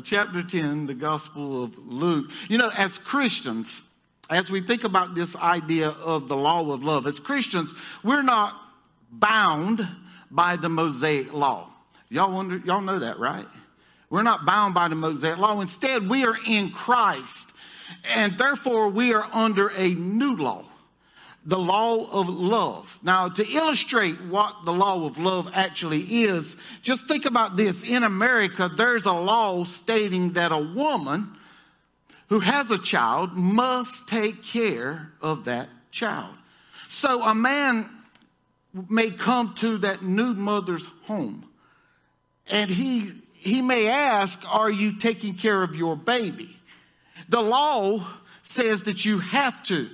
chapter 10, the Gospel of Luke. You know, as Christians, as we think about this idea of the law of love, as Christians, we're not bound by the Mosaic law. Y'all wonder, y'all know that, right? We're not bound by the Mosaic law. Instead, we are in Christ, and therefore we are under a new law the law of love. Now, to illustrate what the law of love actually is, just think about this. In America, there's a law stating that a woman who has a child must take care of that child. So a man may come to that new mother's home and he he may ask, Are you taking care of your baby? The law says that you have to.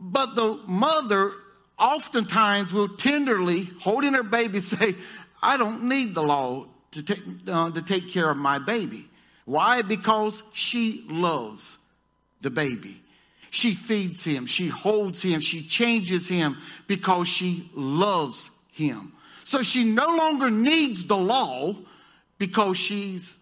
But the mother oftentimes will tenderly, holding her baby, say, I don't need the law to take, uh, to take care of my baby. Why? Because she loves the baby. She feeds him, she holds him, she changes him because she loves him. So she no longer needs the law because she's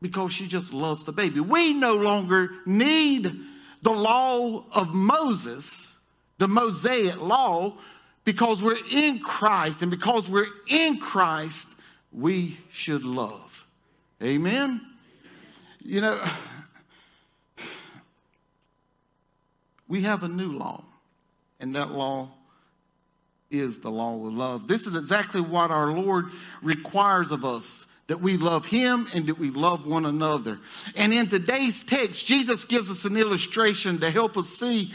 because she just loves the baby. We no longer need the law of Moses, the Mosaic law, because we're in Christ, and because we're in Christ, we should love. Amen? You know, we have a new law, and that law is the law of love. This is exactly what our Lord requires of us that we love him and that we love one another. And in today's text, Jesus gives us an illustration to help us see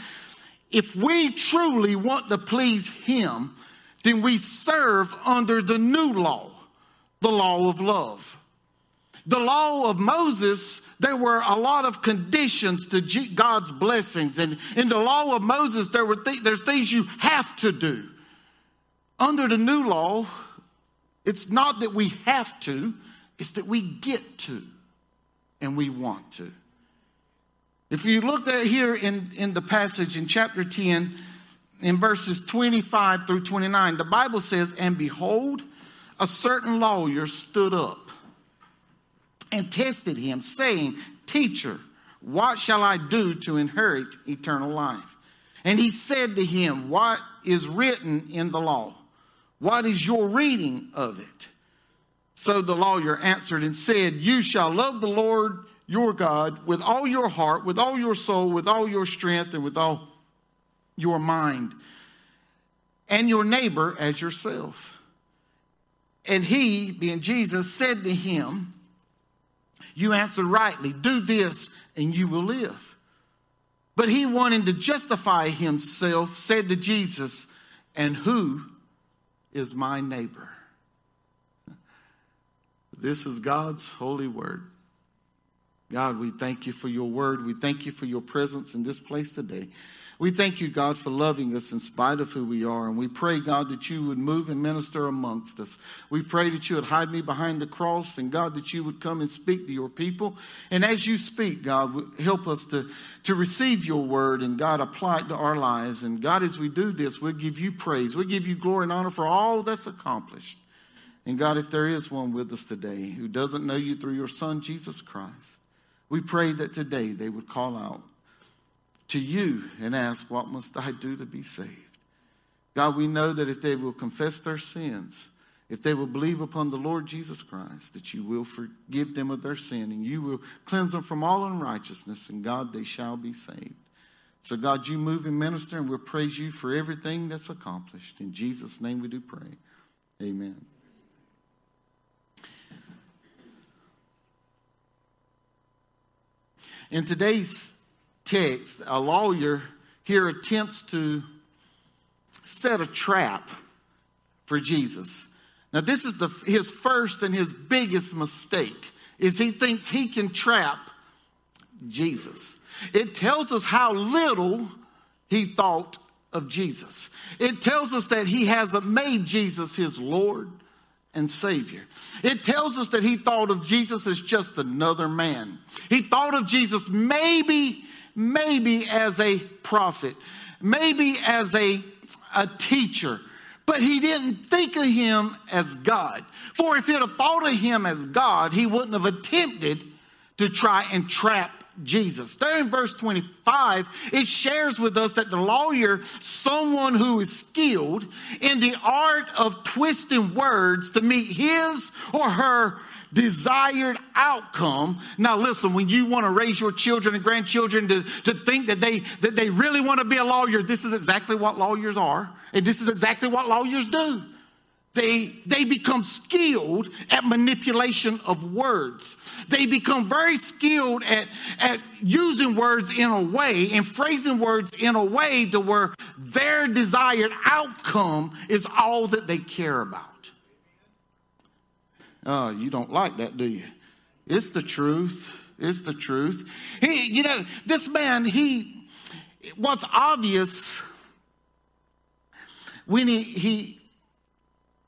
if we truly want to please him, then we serve under the new law, the law of love. The law of Moses, there were a lot of conditions to God's blessings. And in the law of Moses, there were th- there's things you have to do. Under the new law, it's not that we have to, it's that we get to and we want to. If you look at here in, in the passage in chapter 10, in verses 25 through 29, the Bible says, And behold, a certain lawyer stood up and tested him, saying, Teacher, what shall I do to inherit eternal life? And he said to him, What is written in the law? What is your reading of it? So the lawyer answered and said, You shall love the Lord your God with all your heart, with all your soul, with all your strength, and with all your mind, and your neighbor as yourself. And he, being Jesus, said to him, You answered rightly, do this, and you will live. But he, wanting to justify himself, said to Jesus, And who is my neighbor? This is God's holy word. God, we thank you for your word. We thank you for your presence in this place today. We thank you, God, for loving us in spite of who we are. And we pray, God, that you would move and minister amongst us. We pray that you would hide me behind the cross, and God, that you would come and speak to your people. And as you speak, God, help us to, to receive your word and, God, apply it to our lives. And God, as we do this, we'll give you praise. We'll give you glory and honor for all that's accomplished. And God, if there is one with us today who doesn't know you through your Son, Jesus Christ, we pray that today they would call out to you and ask, What must I do to be saved? God, we know that if they will confess their sins, if they will believe upon the Lord Jesus Christ, that you will forgive them of their sin and you will cleanse them from all unrighteousness, and God, they shall be saved. So, God, you move and minister, and we'll praise you for everything that's accomplished. In Jesus' name we do pray. Amen. In today's text, a lawyer here attempts to set a trap for Jesus. Now, this is the, his first and his biggest mistake is he thinks he can trap Jesus. It tells us how little he thought of Jesus. It tells us that he hasn't made Jesus his Lord and Savior. It tells us that he thought of Jesus as just another man. He thought of Jesus maybe, maybe as a prophet, maybe as a, a teacher, but he didn't think of him as God. For if he'd have thought of him as God, he wouldn't have attempted to try and trap Jesus. There in verse 25, it shares with us that the lawyer, someone who is skilled in the art of twisting words to meet his or her desired outcome. Now listen, when you want to raise your children and grandchildren to, to think that they that they really want to be a lawyer, this is exactly what lawyers are. And this is exactly what lawyers do. They, they become skilled at manipulation of words. They become very skilled at, at using words in a way and phrasing words in a way to where their desired outcome is all that they care about. Oh, you don't like that, do you? It's the truth. It's the truth. He, you know, this man, he, what's obvious when he, he,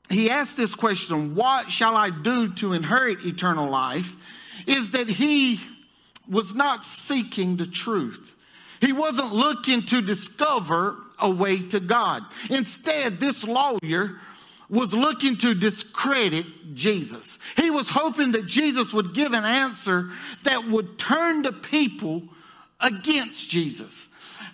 he asked this question, What shall I do to inherit eternal life? is that he was not seeking the truth. He wasn't looking to discover a way to God. Instead, this lawyer was looking to discredit Jesus. He was hoping that Jesus would give an answer that would turn the people against Jesus.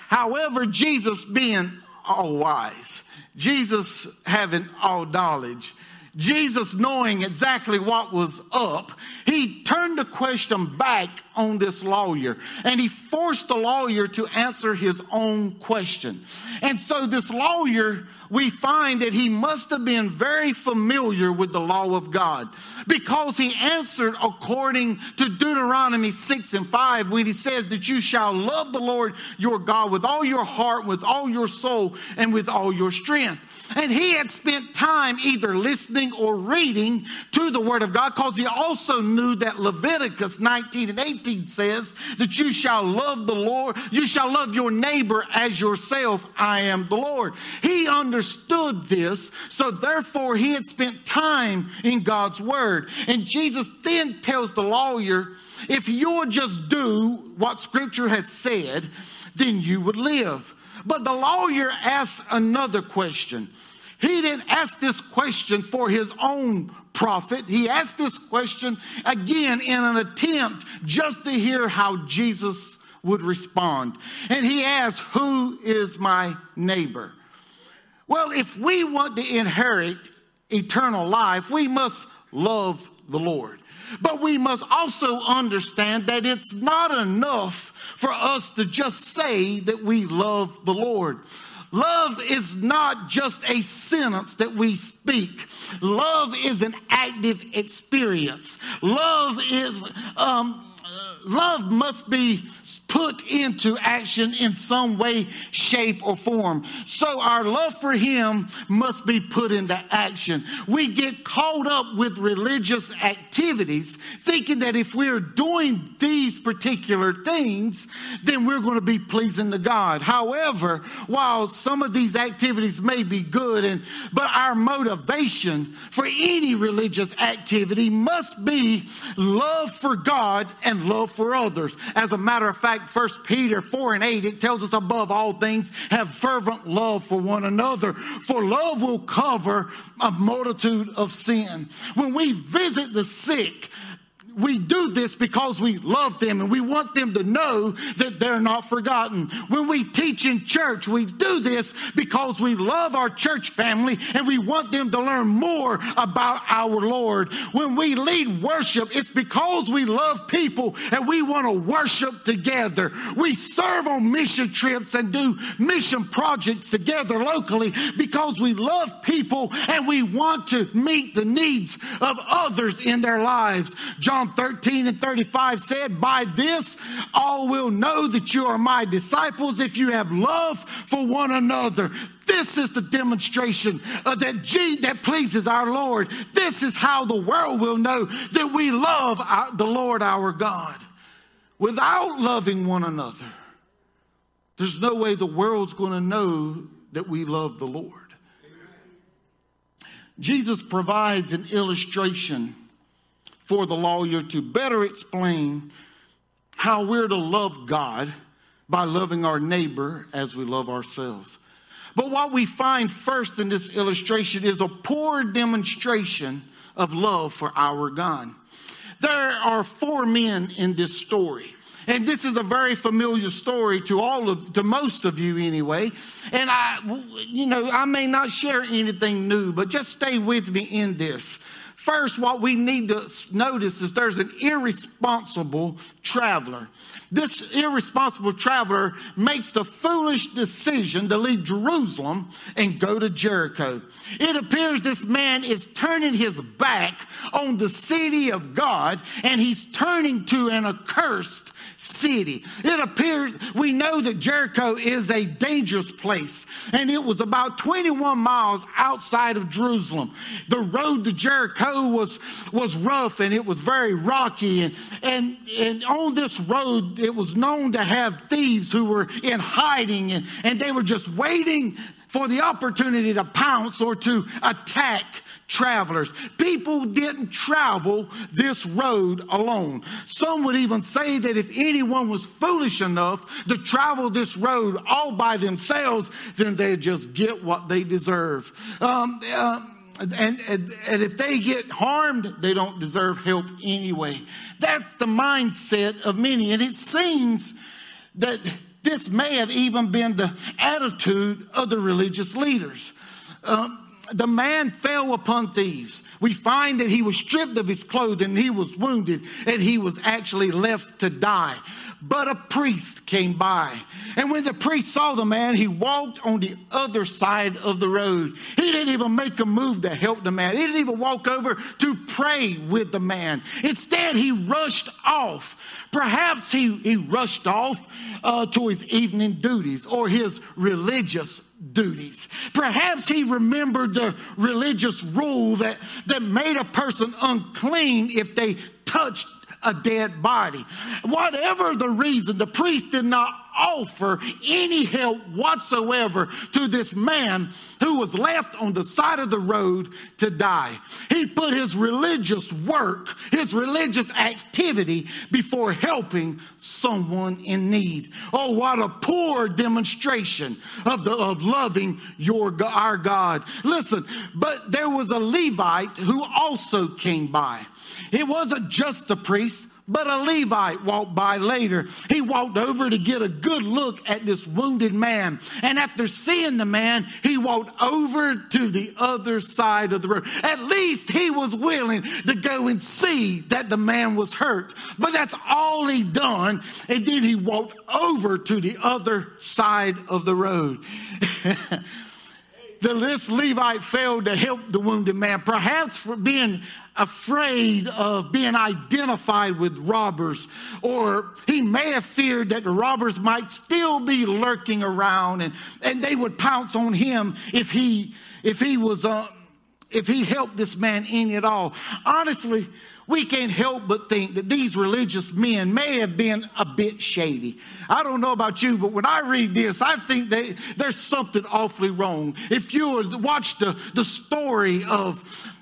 However, Jesus being all wise, Jesus having all knowledge, Jesus knowing exactly what was up, he turned the question back on this lawyer and he forced the lawyer to answer his own question. And so, this lawyer, we find that he must have been very familiar with the law of God because he answered according to Deuteronomy 6 and 5 when he says that you shall love the Lord your God with all your heart, with all your soul, and with all your strength. And he had spent time either listening or reading to the Word of God because he also knew that Leviticus 19 and 18 says that you shall love the Lord, you shall love your neighbor as yourself. I am the Lord. He understood this, so therefore he had spent time in God's Word. And Jesus then tells the lawyer, if you would just do what Scripture has said, then you would live. But the lawyer asks another question. He didn't ask this question for his own profit. He asked this question again in an attempt just to hear how Jesus would respond. And he asked, Who is my neighbor? Well, if we want to inherit eternal life, we must love the Lord. But we must also understand that it's not enough for us to just say that we love the Lord. Love is not just a sentence that we speak. Love is an active experience. Love is, um, love must be put into action in some way, shape, or form. So our love for Him must be put into action. We get caught up with religious activities thinking that if we're doing these particular things, then we're going to be pleasing to God. However, while some of these activities may be good and but our motivation for any religious activity must be love for God and love for others. As a matter of fact, First Peter 4 and 8, it tells us above all things, have fervent love for one another, for love will cover a multitude of sin. When we visit the sick, we do this because we love them and we want them to know that they're not forgotten. When we teach in church, we do this because we love our church family and we want them to learn more about our Lord. When we lead worship, it's because we love people and we want to worship together. We serve on mission trips and do mission projects together locally because we love people and we want to meet the needs of others in their lives. John John 13 and 35 said, By this all will know that you are my disciples if you have love for one another. This is the demonstration of that G that pleases our Lord. This is how the world will know that we love our, the Lord our God. Without loving one another, there's no way the world's going to know that we love the Lord. Jesus provides an illustration for the lawyer to better explain how we're to love God by loving our neighbor as we love ourselves. But what we find first in this illustration is a poor demonstration of love for our God. There are four men in this story. And this is a very familiar story to all of, to most of you anyway. And I, you know, I may not share anything new, but just stay with me in this. First, what we need to notice is there's an irresponsible traveler. This irresponsible traveler makes the foolish decision to leave Jerusalem and go to Jericho. It appears this man is turning his back on the city of God and he's turning to an accursed city. It appears, we know that Jericho is a dangerous place, and it was about 21 miles outside of Jerusalem. The road to Jericho was, was rough and it was very rocky, and, and, and on this road, it was known to have thieves who were in hiding, and, and they were just waiting for the opportunity to pounce or to attack travelers. People didn't travel this road alone. Some would even say that if anyone was foolish enough to travel this road all by themselves, then they'd just get what they deserve. Um, uh, and, and, and if they get harmed, they don't deserve help anyway. That's the mindset of many. And it seems that this may have even been the attitude of the religious leaders. Um, the man fell upon thieves. We find that he was stripped of his clothing, he was wounded, and he was actually left to die. But a priest came by. And when the priest saw the man, he walked on the other side of the road. He didn't even make a move to help the man. He didn't even walk over to pray with the man. Instead, he rushed off. Perhaps he, he rushed off uh, to his evening duties or his religious duties. Perhaps he remembered the religious rule that, that made a person unclean if they touched a dead body. Whatever the reason, the priest did not offer any help whatsoever to this man who was left on the side of the road to die. He put his religious work, his religious activity before helping someone in need. Oh, what a poor demonstration of the, of loving your, our God. Listen, but there was a Levite who also came by. It wasn't just the priest, but a Levite walked by later. He walked over to get a good look at this wounded man. And after seeing the man, he walked over to the other side of the road. At least he was willing to go and see that the man was hurt. But that's all he done. And then he walked over to the other side of the road. the this Levite failed to help the wounded man, perhaps for being afraid of being identified with robbers, or he may have feared that the robbers might still be lurking around and, and they would pounce on him if he if he was uh, if he helped this man any at all. Honestly, we can't help but think that these religious men may have been a bit shady. I don't know about you, but when I read this, I think that there's something awfully wrong. If you watch the, the story of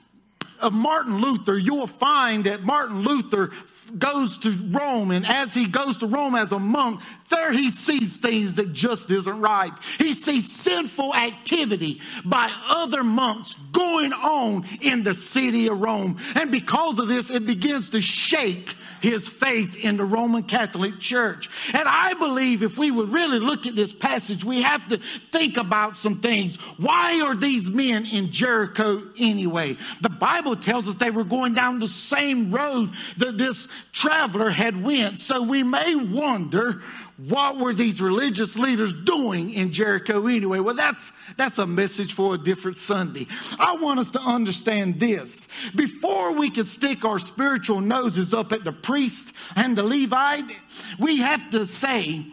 of Martin Luther, you will find that Martin Luther goes to Rome, and as he goes to Rome as a monk, there he sees things that just isn't right. He sees sinful activity by other monks going on in the city of Rome. And because of this, it begins to shake his faith in the Roman Catholic Church. And I believe if we would really look at this passage, we have to think about some things. Why are these men in Jericho anyway? The Bible tells us they were going down the same road that this traveler had went. So we may wonder what were these religious leaders doing in Jericho anyway? Well, that's, that's a message for a different Sunday. I want us to understand this. Before we can stick our spiritual noses up at the priest and the Levite, we have to say,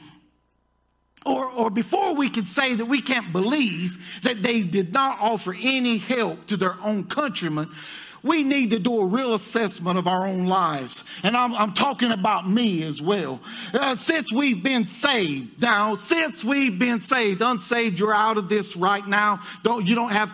or, or before we can say that we can't believe that they did not offer any help to their own countrymen, we need to do a real assessment of our own lives. And I'm, I'm talking about me as well. Uh, since we've been saved, now, since we've been saved, unsaved, you're out of this right now. Don't, you don't have,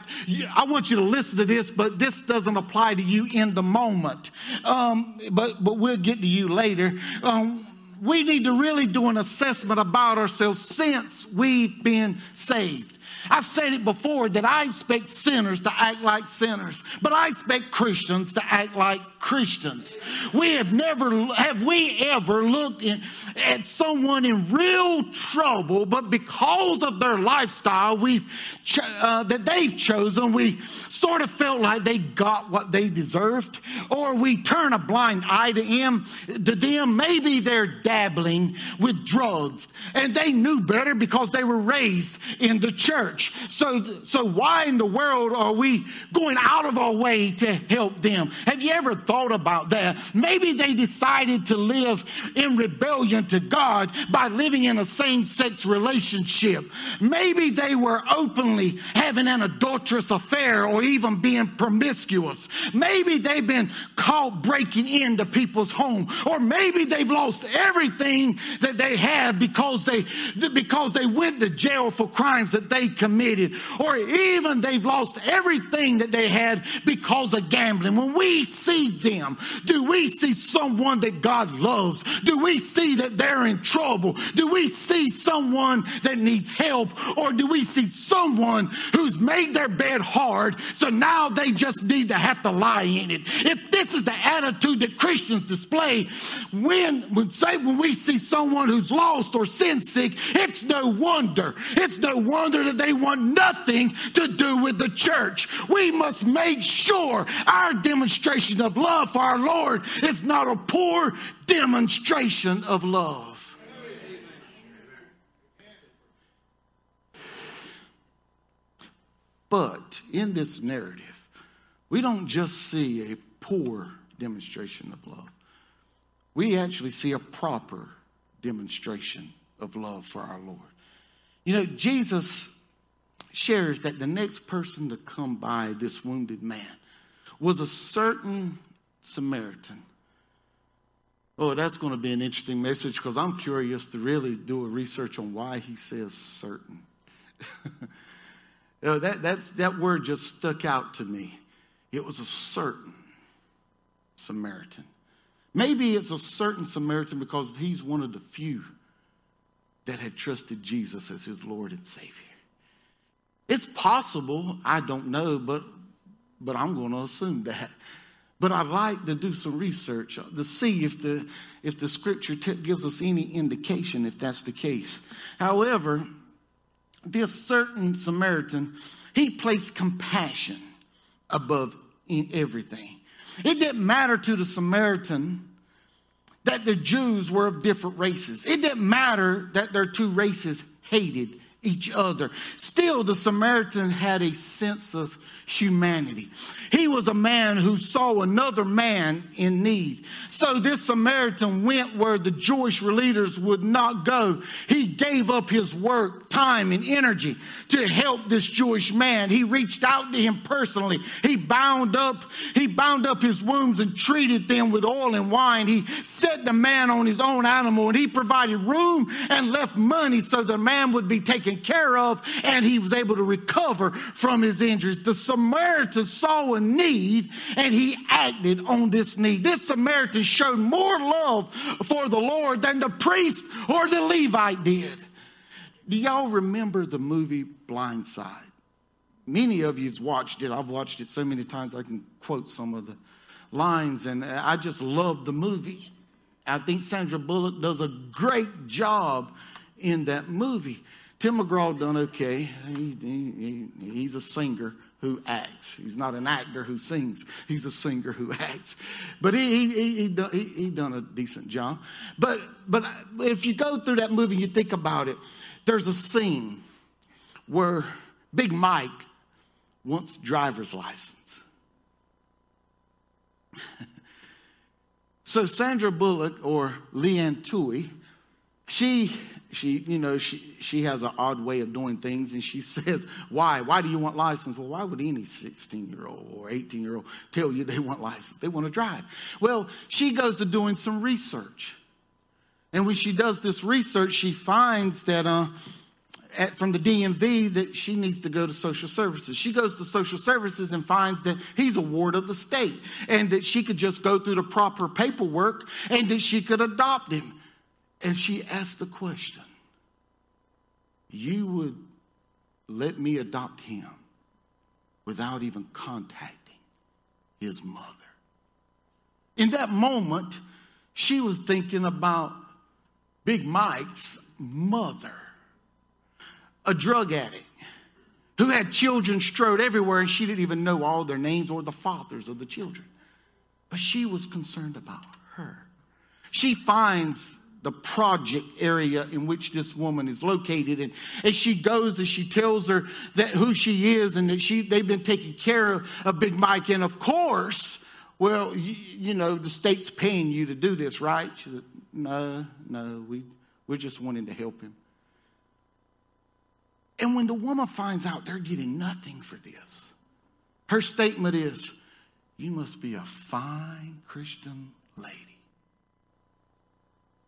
I want you to listen to this, but this doesn't apply to you in the moment. Um, but, but we'll get to you later. Um, we need to really do an assessment about ourselves since we've been saved. I've said it before that I expect sinners to act like sinners, but I expect Christians to act like Christians. We have never, have we ever looked in, at someone in real trouble, but because of their lifestyle we've uh, that they've chosen, we sort of felt like they got what they deserved, or we turn a blind eye to them. To them, maybe they're dabbling with drugs, and they knew better because they were raised in the church. So, so why in the world are we going out of our way to help them? Have you ever thought about that? Maybe they decided to live in rebellion to God by living in a same-sex relationship. Maybe they were openly having an adulterous affair or even being promiscuous. Maybe they've been caught breaking into people's home, or maybe they've lost everything that they have because they because they went to jail for crimes that they committed, or even they've lost everything that they had because of gambling. When we see them, do we see someone that God loves? Do we see that they're in trouble? Do we see someone that needs help? Or do we see someone who's made their bed hard, so now they just need to have to lie in it? If this is the attitude that Christians display, when, when, say, when we see someone who's lost or sin sick, it's no wonder. It's no wonder that they want nothing to do with the church. We must make sure our demonstration of love for our Lord is not a poor demonstration of love. But in this narrative, we don't just see a poor demonstration of love. We actually see a proper demonstration of love for our Lord. You know, Jesus shares that the next person to come by this wounded man was a certain Samaritan. Oh, that's going to be an interesting message because I'm curious to really do a research on why he says certain. you know, uh, that, that's, that word just stuck out to me. It was a certain Samaritan. Maybe it's a certain Samaritan because he's one of the few that had trusted Jesus as his Lord and Savior. It's possible, I don't know, but, but I'm going to assume that. But I'd like to do some research uh, to see if the, if the scripture t- gives us any indication if that's the case. However, this certain Samaritan, he placed compassion above everything. It didn't matter to the Samaritan that the Jews were of different races. It didn't matter that their two races hated each other. Still, the Samaritan had a sense of humanity. He was a man who saw another man in need. So this Samaritan went where the Jewish leaders would not go. He gave up his work, time, and energy to help this Jewish man. He reached out to him personally. He bound up, he bound up his wounds and treated them with oil and wine. He set the man on his own animal and he provided room and left money so the man would be taken care of and he was able to recover from his injuries. The Samaritan saw a need and he acted on this need. This Samaritan showed more love for the Lord than the priest or the Levite did. Do y'all remember the movie Blindside? Many of you've watched it. I've watched it so many times I can quote some of the lines, and I just love the movie. I think Sandra Bullock does a great job in that movie. Tim McGraw done okay. He, he, he's a singer who acts. He's not an actor who sings. He's a singer who acts. But he, he, he, done, he, he done a decent job. But, but if you go through that movie, you think about it, there's a scene where Big Mike wants driver's license. so Sandra Bullock or Leigh Anne Tuohy, she she, you know, she, she has an odd way of doing things, and she says, Why? Why do you want license? Well, why would any 16 year old or 18 year old tell you they want license? They want to drive. Well, she goes to doing some research. And when she does this research, she finds that uh, at, from the DMV that she needs to go to social services. She goes to social services and finds that he's a ward of the state and that she could just go through the proper paperwork and that she could adopt him. And she asked the question You would let me adopt him without even contacting his mother. In that moment, she was thinking about Big Mike's mother, a drug addict who had children strode everywhere and she didn't even know all their names or the fathers of the children. But she was concerned about her. She finds the project area in which this woman is located. And as she goes, as she tells her that who she is and that she they've been taking care of, of Big Mike. And of course, well, you, you, know, the state's paying you to do this, right? She said, No, no, we, we're just wanting to help him. And when the woman finds out they're getting nothing for this, her statement is, You must be a fine Christian lady.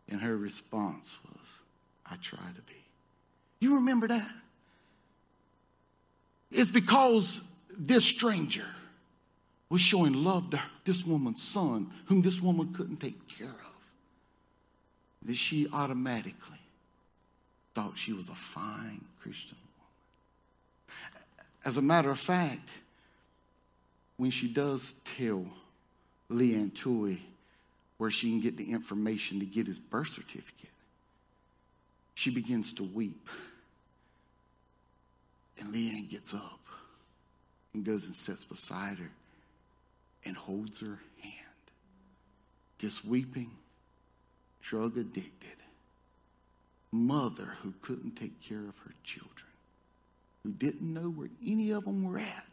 And her response was, I try to be. You remember that? It's because this stranger was showing love to this woman's son, whom this woman couldn't take care of, that she automatically thought she was a fine Christian woman. As a matter of fact, when she does tell Leigh Anne Tuohy where she can get the information to get his birth certificate, she begins to weep. And Leigh Anne gets up and goes and sits beside her and holds her hand. This weeping, drug addicted mother who couldn't take care of her children, who didn't know where any of them were at,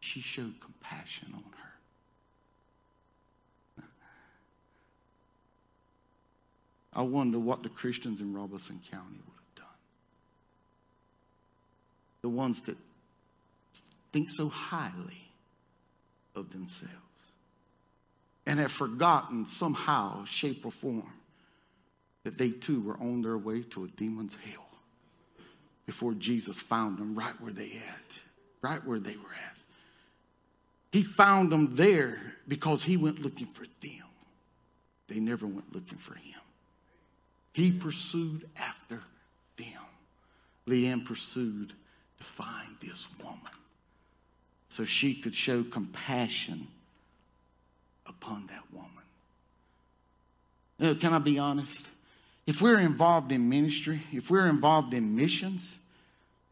she showed compassion on her. I wonder what the Christians in Robertson County would have done. The ones that think so highly of themselves and have forgotten somehow, shape, or form that they too were on their way to a demon's hell before Jesus found them right where they at, right where they were at. He found them there because he went looking for them. They never went looking for him. He pursued after them. Leigh Anne pursued to find this woman so she could show compassion upon that woman. You know, can I be honest? If we're involved in ministry, if we're involved in missions,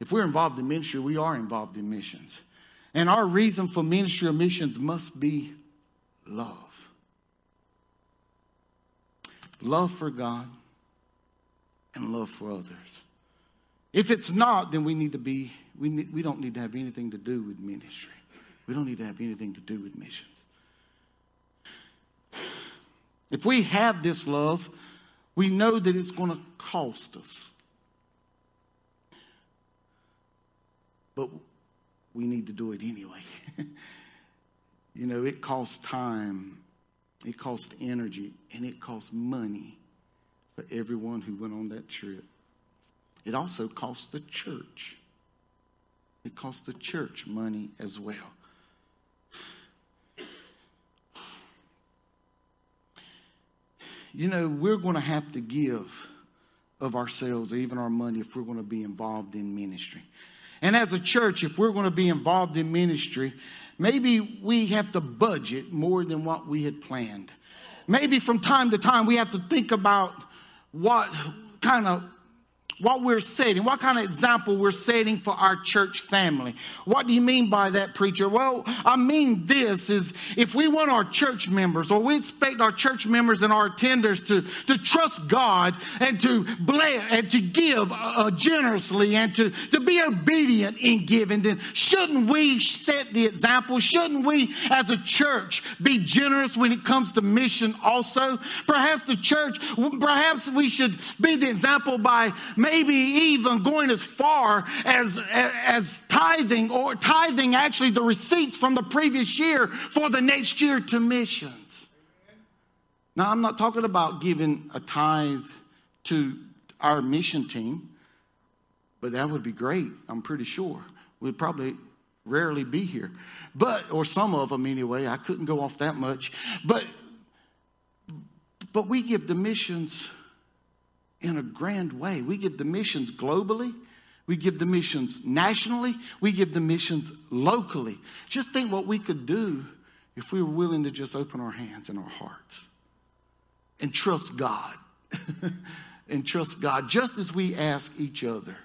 if we're involved in ministry, we are involved in missions. And our reason for ministry or missions must be love. Love for God and love for others. If it's not, then we need to be, we, need, we don't need to have anything to do with ministry. We don't need to have anything to do with missions. If we have this love, we know that it's going to cost us. But we need to do it anyway. you know, it costs time, it costs energy, and it costs money for everyone who went on that trip. It also cost the church. It cost the church money as well. You know, we're going to have to give of ourselves, or even our money, if we're going to be involved in ministry. And as a church, if we're going to be involved in ministry, maybe we have to budget more than what we had planned. Maybe from time to time we have to think about what kind of what we're setting, what kind of example we're setting for our church family. What do you mean by that, preacher? Well, I mean this is if we want our church members or we expect our church members and our attenders to, to trust God and to bless and to give uh, generously and to, to be obedient in giving, then shouldn't we set the example? Shouldn't we as a church be generous when it comes to mission also? Perhaps the church, perhaps we should be the example by maybe even going as far as, as tithing or tithing actually the receipts from the previous year for the next year to missions. Now, I'm not talking about giving a tithe to our mission team, but that would be great, I'm pretty sure. We'd probably rarely be here. But, or some of them anyway, I couldn't go off that much. But, but we give the missions in a grand way. We give the missions globally, We give the missions nationally, we give the missions locally. Just think what we could do if we were willing to just open our hands and our hearts and trust God. and trust God, just as we ask each other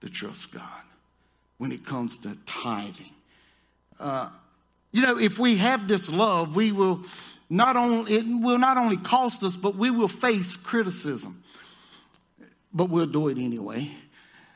to trust God when it comes to tithing. Uh, you know, if we have this love, we will not only it will not only cost us, but we will face criticism. But we'll do it anyway.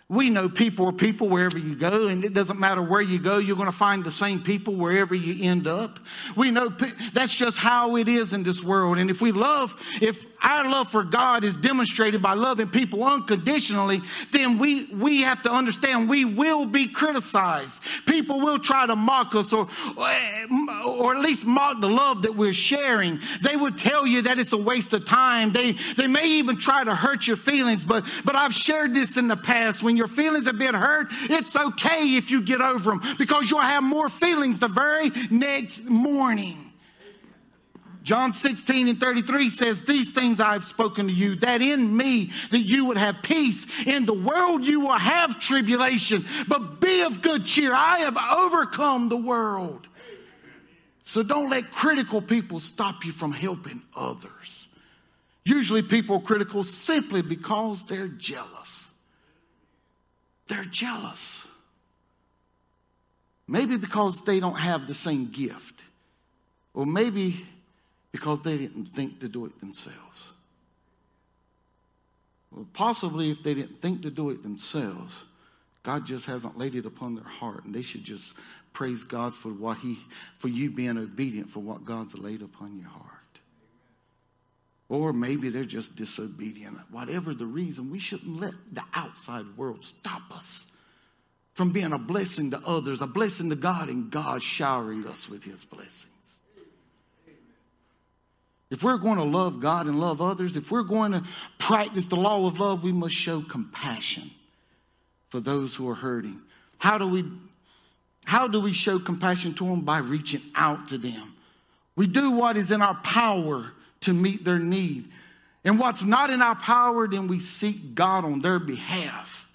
We know people are people wherever you go, and it doesn't matter where you go, you're going to find the same people wherever you end up. We know that's just how it is in this world. And if we love, if our love for God is demonstrated by loving people unconditionally, then we, we have to understand we will be criticized. People will try to mock us or, or at least mock the love that we're sharing. They will tell you that it's a waste of time. They, they may even try to hurt your feelings, but, but I've shared this in the past when your feelings have been hurt, it's okay if you get over them because you'll have more feelings the very next morning. John 16 and 33 says, These things I have spoken to you, that in me that you would have peace. In the world you will have tribulation, but be of good cheer. I have overcome the world. So don't let critical people stop you from helping others. Usually people are critical simply because they're jealous. They're jealous. Maybe because they don't have the same gift, or maybe because they didn't think to do it themselves. Well, possibly if they didn't think to do it themselves, God just hasn't laid it upon their heart, and they should just praise God for what He, for you being obedient for what God's laid upon your heart. Or maybe they're just disobedient. Whatever the reason, we shouldn't let the outside world stop us from being a blessing to others, a blessing to God, and God showering us with His blessings. If we're going to love God and love others, if we're going to practice the law of love, we must show compassion for those who are hurting. How do we how do we show compassion to them? By reaching out to them. We do what is in our power to meet their need. And what's not in our power, then we seek God on their behalf.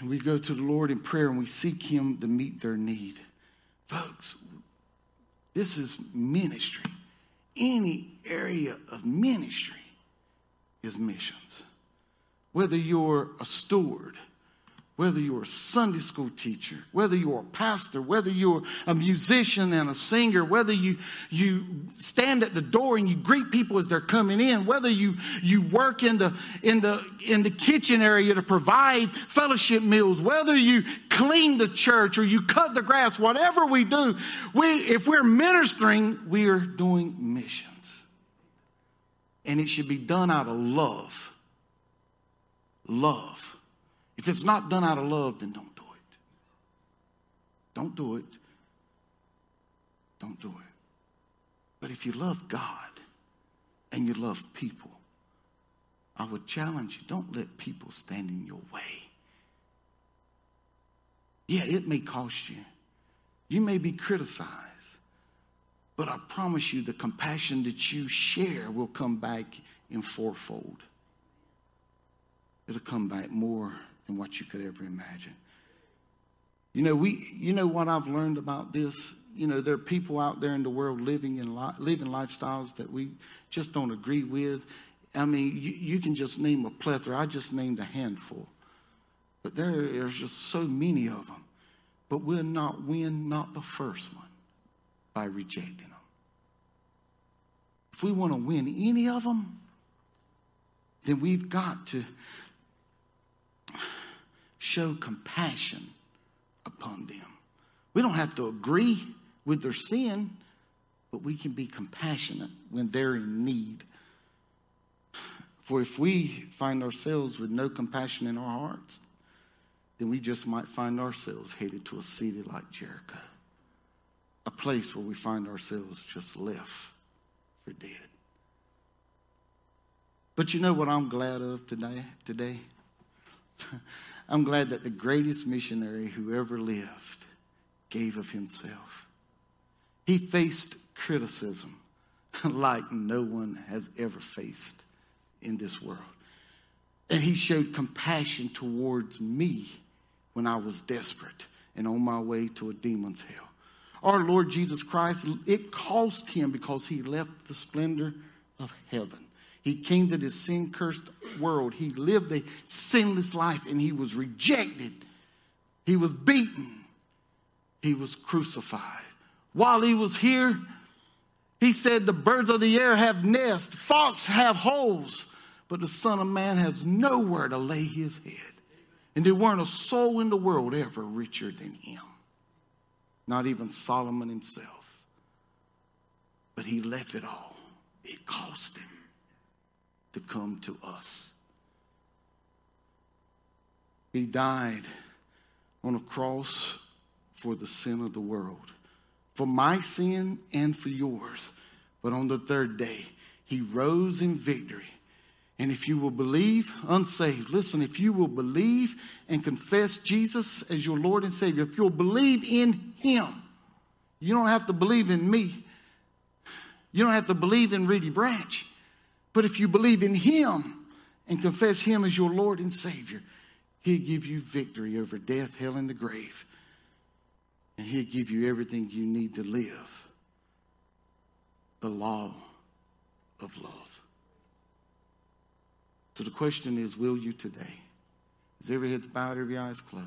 And we go to the Lord in prayer and we seek Him to meet their need. Folks, this is ministry. Any area of ministry is missions. Whether you're a steward, whether you're a Sunday school teacher, whether you're a pastor, whether you're a musician and a singer, whether you, you stand at the door and you greet people as they're coming in, whether you, you work in the, in, the, in the kitchen area to provide fellowship meals, whether you clean the church or you cut the grass, whatever we do, we, if we're ministering, we are doing missions. And it should be done out of love. Love if it's not done out of love, then don't do it. Don't do it. Don't do it. But if you love God and you love people, I would challenge you don't let people stand in your way. Yeah, it may cost you. You may be criticized. But I promise you, the compassion that you share will come back in fourfold. It'll come back more than what you could ever imagine. You know, we, you know what I've learned about this? You know, there are people out there in the world living in li- living lifestyles that we just don't agree with. I mean, you, you can just name a plethora. I just named a handful. But there, there's just so many of them. But we'll not win, not the first one, by rejecting them. If we want to win any of them, then we've got to show compassion upon them. We don't have to agree with their sin, but we can be compassionate when they're in need. For if we find ourselves with no compassion in our hearts, then we just might find ourselves headed to a city like Jericho, a place where we find ourselves just left for dead. But you know what I'm glad of today? Today, I'm glad that the greatest missionary who ever lived gave of himself. He faced criticism like no one has ever faced in this world. And he showed compassion towards me when I was desperate and on my way to a demon's hell. Our Lord Jesus Christ, it cost him because he left the splendor of heaven. He came to this sin cursed world. He lived a sinless life and he was rejected. He was beaten. He was crucified. While he was here, he said, The birds of the air have nests, foxes have holes, but the Son of Man has nowhere to lay his head. And there weren't a soul in the world ever richer than him, not even Solomon himself. But he left it all. It cost him to come to us. He died on a cross for the sin of the world, for my sin and for yours. But on the third day, he rose in victory. And if you will believe, unsaved, listen, if you will believe and confess Jesus as your Lord and Savior, if you'll believe in him, you don't have to believe in me. You don't have to believe in Reedy Branch. But if you believe in Him and confess Him as your Lord and Savior, He'll give you victory over death, hell, and the grave. And He'll give you everything you need to live the law of love. So the question is will you today? Is every head bowed, every eyes closed?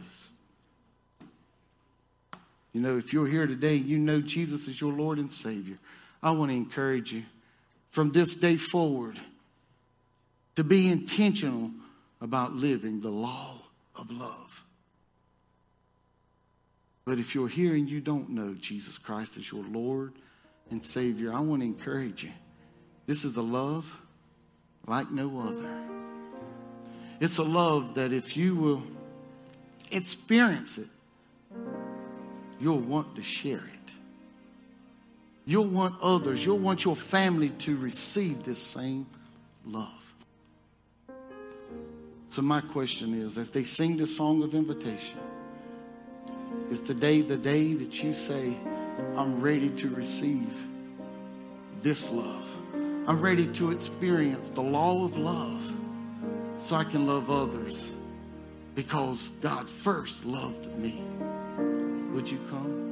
You know, if you're here today, you know Jesus is your Lord and Savior. I want to encourage you from this day forward to be intentional about living the law of love. But if you're here and you don't know Jesus Christ as your Lord and Savior, I want to encourage you. This is a love like no other. It's a love that if you will experience it, you'll want to share it. You'll want others, you'll want your family to receive this same love. So, my question is as they sing this song of invitation, is today the day that you say, I'm ready to receive this love? I'm ready to experience the law of love so I can love others because God first loved me. Would you come?